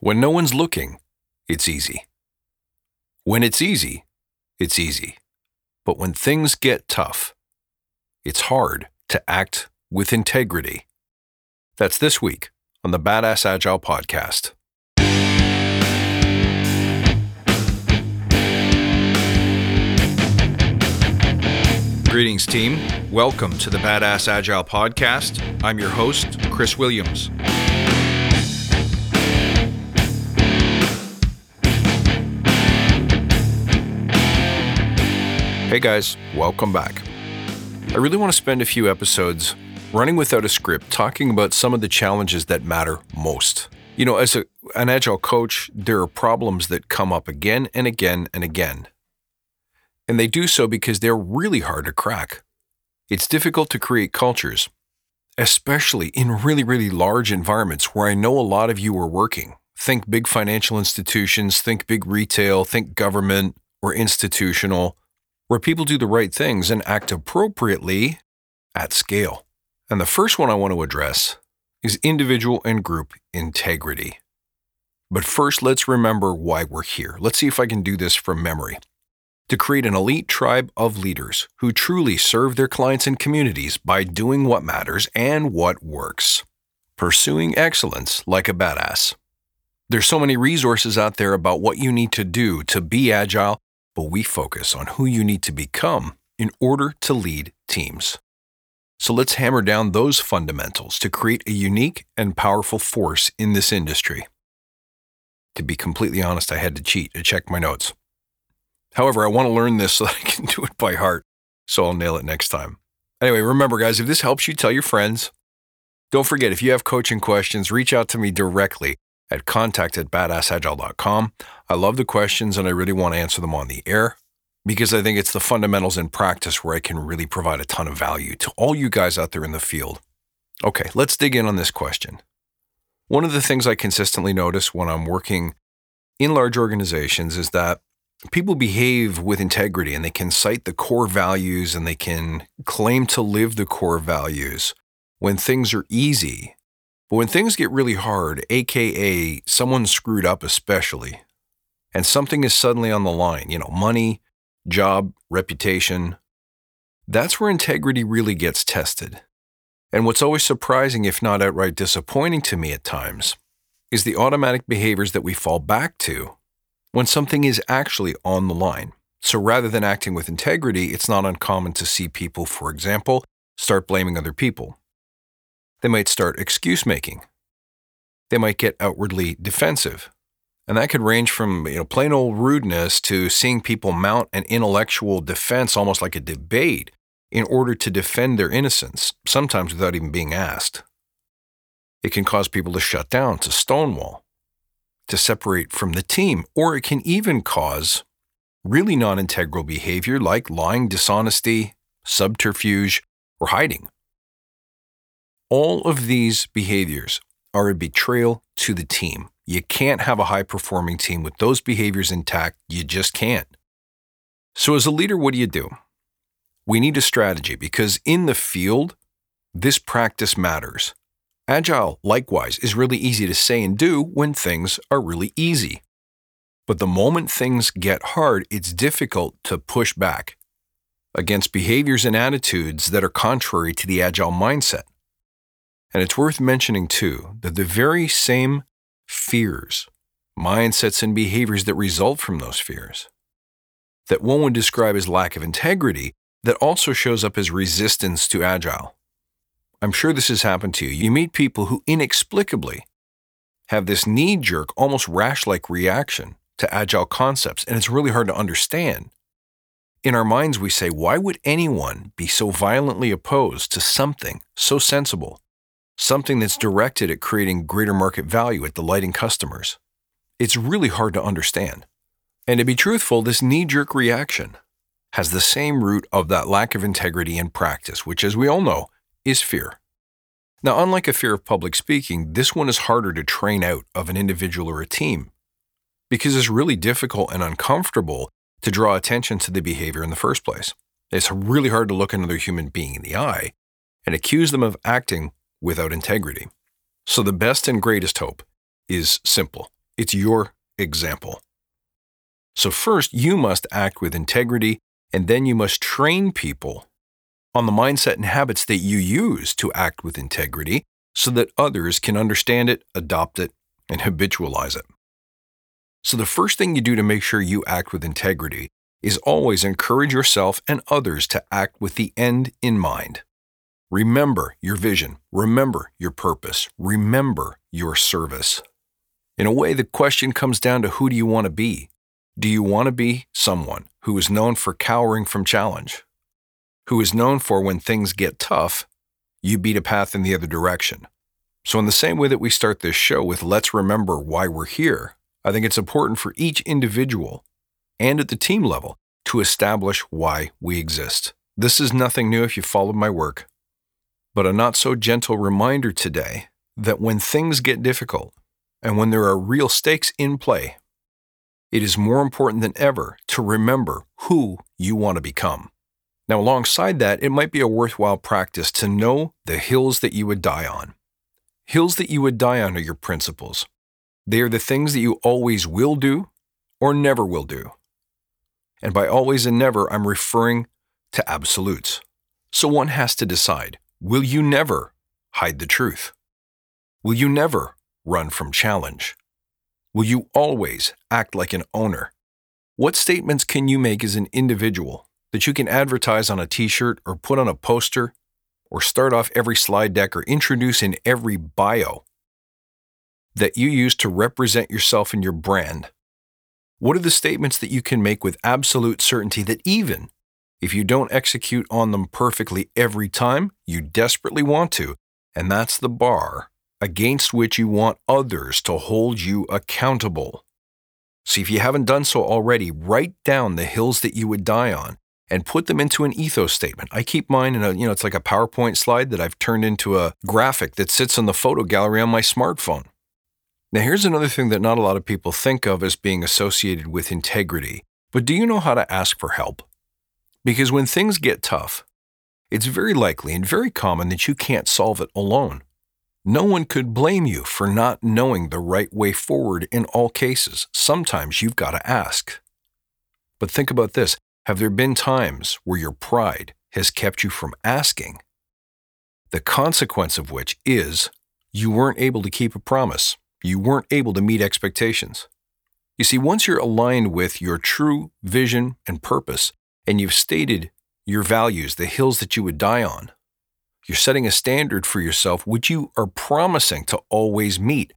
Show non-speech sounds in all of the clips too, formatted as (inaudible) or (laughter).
When no one's looking, it's easy. When it's easy, it's easy. But when things get tough, it's hard to act with integrity. That's this week on the Badass Agile podcast. Greetings, team. Welcome to the Badass Agile podcast. I'm your host, Chris Williams. Hey guys, welcome back. I really want to spend a few episodes running without a script talking about some of the challenges that matter most. You know, as a, an agile coach, there are problems that come up again and again and again. And they do so because they're really hard to crack. It's difficult to create cultures, especially in really, really large environments where I know a lot of you are working. Think big financial institutions, think big retail, think government or institutional where people do the right things and act appropriately at scale. And the first one I want to address is individual and group integrity. But first, let's remember why we're here. Let's see if I can do this from memory. To create an elite tribe of leaders who truly serve their clients and communities by doing what matters and what works. Pursuing excellence like a badass. There's so many resources out there about what you need to do to be agile but we focus on who you need to become in order to lead teams. So let's hammer down those fundamentals to create a unique and powerful force in this industry. To be completely honest, I had to cheat to check my notes. However, I want to learn this so (laughs) that I can do it by heart, so I'll nail it next time. Anyway, remember, guys, if this helps you, tell your friends. Don't forget, if you have coaching questions, reach out to me directly at contact at badassagile.com. I love the questions and I really want to answer them on the air because I think it's the fundamentals in practice where I can really provide a ton of value to all you guys out there in the field. Okay, let's dig in on this question. One of the things I consistently notice when I'm working in large organizations is that people behave with integrity and they can cite the core values and they can claim to live the core values when things are easy but when things get really hard, AKA someone screwed up, especially, and something is suddenly on the line, you know, money, job, reputation, that's where integrity really gets tested. And what's always surprising, if not outright disappointing to me at times, is the automatic behaviors that we fall back to when something is actually on the line. So rather than acting with integrity, it's not uncommon to see people, for example, start blaming other people. They might start excuse making. They might get outwardly defensive. And that could range from you know, plain old rudeness to seeing people mount an intellectual defense almost like a debate in order to defend their innocence, sometimes without even being asked. It can cause people to shut down, to stonewall, to separate from the team, or it can even cause really non integral behavior like lying, dishonesty, subterfuge, or hiding. All of these behaviors are a betrayal to the team. You can't have a high performing team with those behaviors intact. You just can't. So, as a leader, what do you do? We need a strategy because in the field, this practice matters. Agile, likewise, is really easy to say and do when things are really easy. But the moment things get hard, it's difficult to push back against behaviors and attitudes that are contrary to the agile mindset. And it's worth mentioning, too, that the very same fears, mindsets, and behaviors that result from those fears, that one would describe as lack of integrity, that also shows up as resistance to agile. I'm sure this has happened to you. You meet people who inexplicably have this knee jerk, almost rash like reaction to agile concepts, and it's really hard to understand. In our minds, we say, why would anyone be so violently opposed to something so sensible something that's directed at creating greater market value at the delighting customers. It's really hard to understand. And to be truthful, this knee jerk reaction has the same root of that lack of integrity in practice, which, as we all know, is fear. Now, unlike a fear of public speaking, this one is harder to train out of an individual or a team because it's really difficult and uncomfortable to draw attention to the behavior in the first place. It's really hard to look another human being in the eye and accuse them of acting without integrity. So the best and greatest hope is simple it's your example. So, first, you must act with integrity, and then you must train people on the mindset and habits that you use to act with integrity so that others can understand it, adopt it, and habitualize it. So, the first thing you do to make sure you act with integrity is always encourage yourself and others to act with the end in mind. Remember your vision, remember your purpose, remember your service. In a way, the question comes down to who do you want to be? Do you want to be someone who is known for cowering from challenge? Who is known for when things get tough, you beat a path in the other direction? So, in the same way that we start this show with let's remember why we're here, I think it's important for each individual and at the team level to establish why we exist. This is nothing new if you followed my work, but a not so gentle reminder today that when things get difficult and when there are real stakes in play, it is more important than ever to remember who you want to become. Now, alongside that, it might be a worthwhile practice to know the hills that you would die on. Hills that you would die on are your principles. They are the things that you always will do or never will do. And by always and never, I'm referring to absolutes. So one has to decide will you never hide the truth? Will you never run from challenge? Will you always act like an owner? What statements can you make as an individual that you can advertise on a t shirt or put on a poster or start off every slide deck or introduce in every bio that you use to represent yourself and your brand what are the statements that you can make with absolute certainty that even if you don't execute on them perfectly every time, you desperately want to? And that's the bar against which you want others to hold you accountable. See, if you haven't done so already, write down the hills that you would die on and put them into an ethos statement. I keep mine in a, you know, it's like a PowerPoint slide that I've turned into a graphic that sits in the photo gallery on my smartphone. Now, here's another thing that not a lot of people think of as being associated with integrity. But do you know how to ask for help? Because when things get tough, it's very likely and very common that you can't solve it alone. No one could blame you for not knowing the right way forward in all cases. Sometimes you've got to ask. But think about this have there been times where your pride has kept you from asking? The consequence of which is you weren't able to keep a promise you weren't able to meet expectations. You see, once you're aligned with your true vision and purpose, and you've stated your values, the hills that you would die on, you're setting a standard for yourself which you are promising to always meet.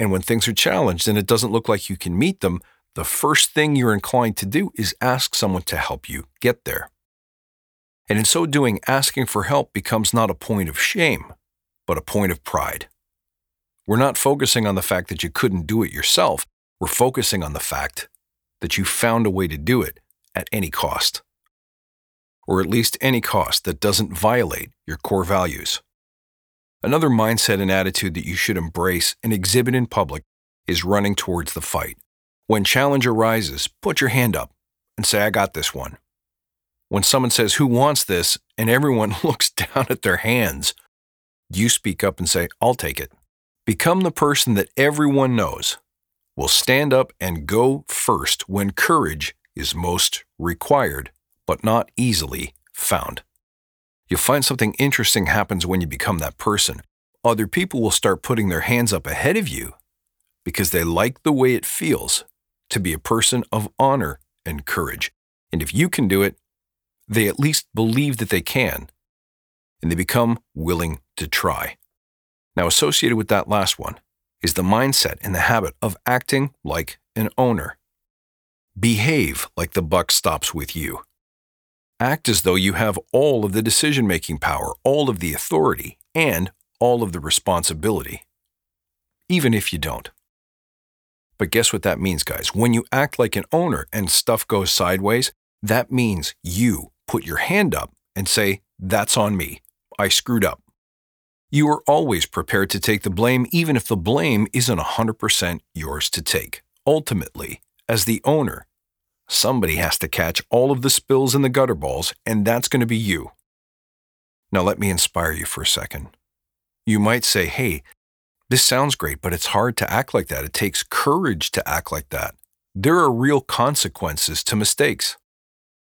And when things are challenged and it doesn't look like you can meet them, the first thing you're inclined to do is ask someone to help you get there. And in so doing, asking for help becomes not a point of shame, but a point of pride. We're not focusing on the fact that you couldn't do it yourself. We're focusing on the fact that you found a way to do it at any cost. Or at least any cost that doesn't violate your core values. Another mindset and attitude that you should embrace and exhibit in public is running towards the fight. When challenge arises, put your hand up and say, I got this one. When someone says, Who wants this? and everyone (laughs) looks down at their hands, you speak up and say, I'll take it. Become the person that everyone knows will stand up and go first when courage is most required, but not easily found. You'll find something interesting happens when you become that person. Other people will start putting their hands up ahead of you because they like the way it feels to be a person of honor and courage. And if you can do it, they at least believe that they can, and they become willing to try. Now, associated with that last one is the mindset and the habit of acting like an owner. Behave like the buck stops with you. Act as though you have all of the decision making power, all of the authority, and all of the responsibility, even if you don't. But guess what that means, guys? When you act like an owner and stuff goes sideways, that means you put your hand up and say, That's on me. I screwed up. You are always prepared to take the blame, even if the blame isn't 100% yours to take. Ultimately, as the owner, somebody has to catch all of the spills in the gutter balls, and that's going to be you. Now, let me inspire you for a second. You might say, hey, This sounds great, but it's hard to act like that. It takes courage to act like that. There are real consequences to mistakes.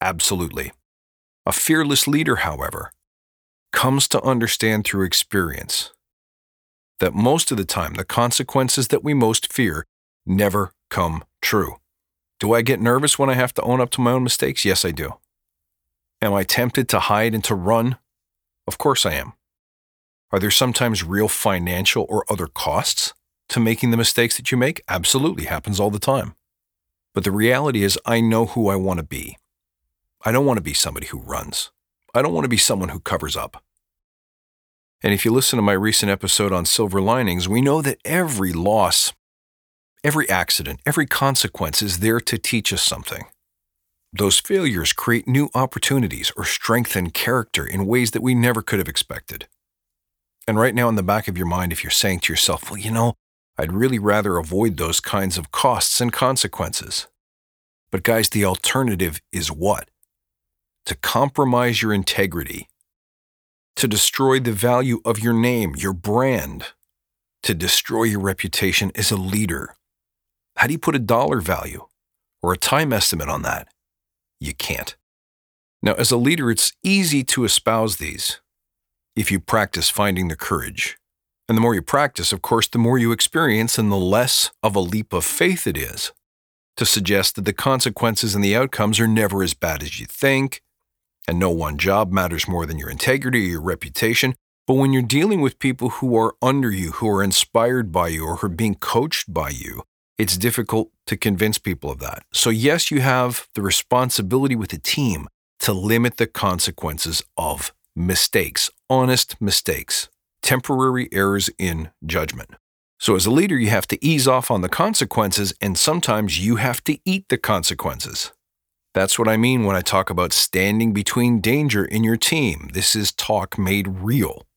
Absolutely. A fearless leader, however, comes to understand through experience that most of the time the consequences that we most fear never come true. Do I get nervous when I have to own up to my own mistakes? Yes, I do. Am I tempted to hide and to run? Of course I am. Are there sometimes real financial or other costs to making the mistakes that you make? Absolutely, happens all the time. But the reality is, I know who I want to be. I don't want to be somebody who runs. I don't want to be someone who covers up. And if you listen to my recent episode on silver linings, we know that every loss, every accident, every consequence is there to teach us something. Those failures create new opportunities or strengthen character in ways that we never could have expected. And right now, in the back of your mind, if you're saying to yourself, well, you know, I'd really rather avoid those kinds of costs and consequences. But, guys, the alternative is what? To compromise your integrity, to destroy the value of your name, your brand, to destroy your reputation as a leader. How do you put a dollar value or a time estimate on that? You can't. Now, as a leader, it's easy to espouse these if you practice finding the courage. And the more you practice, of course, the more you experience, and the less of a leap of faith it is to suggest that the consequences and the outcomes are never as bad as you think, and no one job matters more than your integrity or your reputation. But when you're dealing with people who are under you, who are inspired by you, or who are being coached by you, it's difficult to convince people of that. So, yes, you have the responsibility with a team to limit the consequences of mistakes, honest mistakes, temporary errors in judgment. So, as a leader, you have to ease off on the consequences, and sometimes you have to eat the consequences. That's what I mean when I talk about standing between danger in your team. This is talk made real.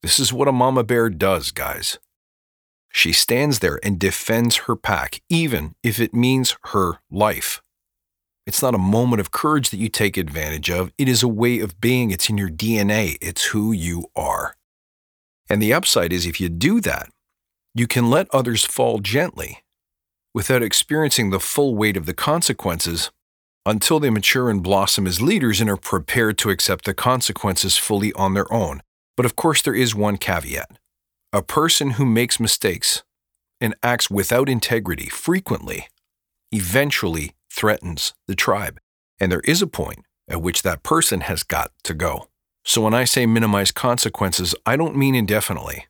This is what a mama bear does, guys. She stands there and defends her pack, even if it means her life. It's not a moment of courage that you take advantage of. It is a way of being. It's in your DNA. It's who you are. And the upside is if you do that, you can let others fall gently without experiencing the full weight of the consequences until they mature and blossom as leaders and are prepared to accept the consequences fully on their own. But of course, there is one caveat. A person who makes mistakes and acts without integrity frequently eventually threatens the tribe. And there is a point at which that person has got to go. So when I say minimize consequences, I don't mean indefinitely.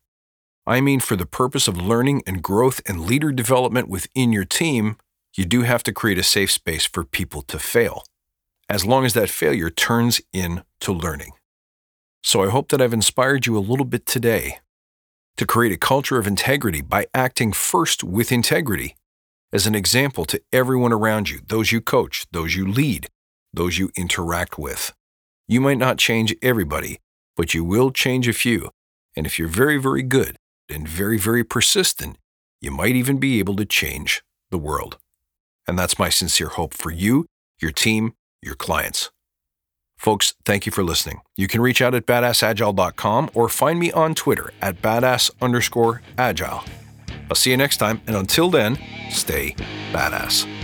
I mean for the purpose of learning and growth and leader development within your team, you do have to create a safe space for people to fail, as long as that failure turns into learning. So I hope that I've inspired you a little bit today to create a culture of integrity by acting first with integrity as an example to everyone around you, those you coach, those you lead, those you interact with. You might not change everybody, but you will change a few. And if you're very, very good and very, very persistent, you might even be able to change the world. And that's my sincere hope for you, your team, your clients. Folks, thank you for listening. You can reach out at badassagile.com or find me on Twitter at badass underscore agile. I'll see you next time, and until then, stay badass.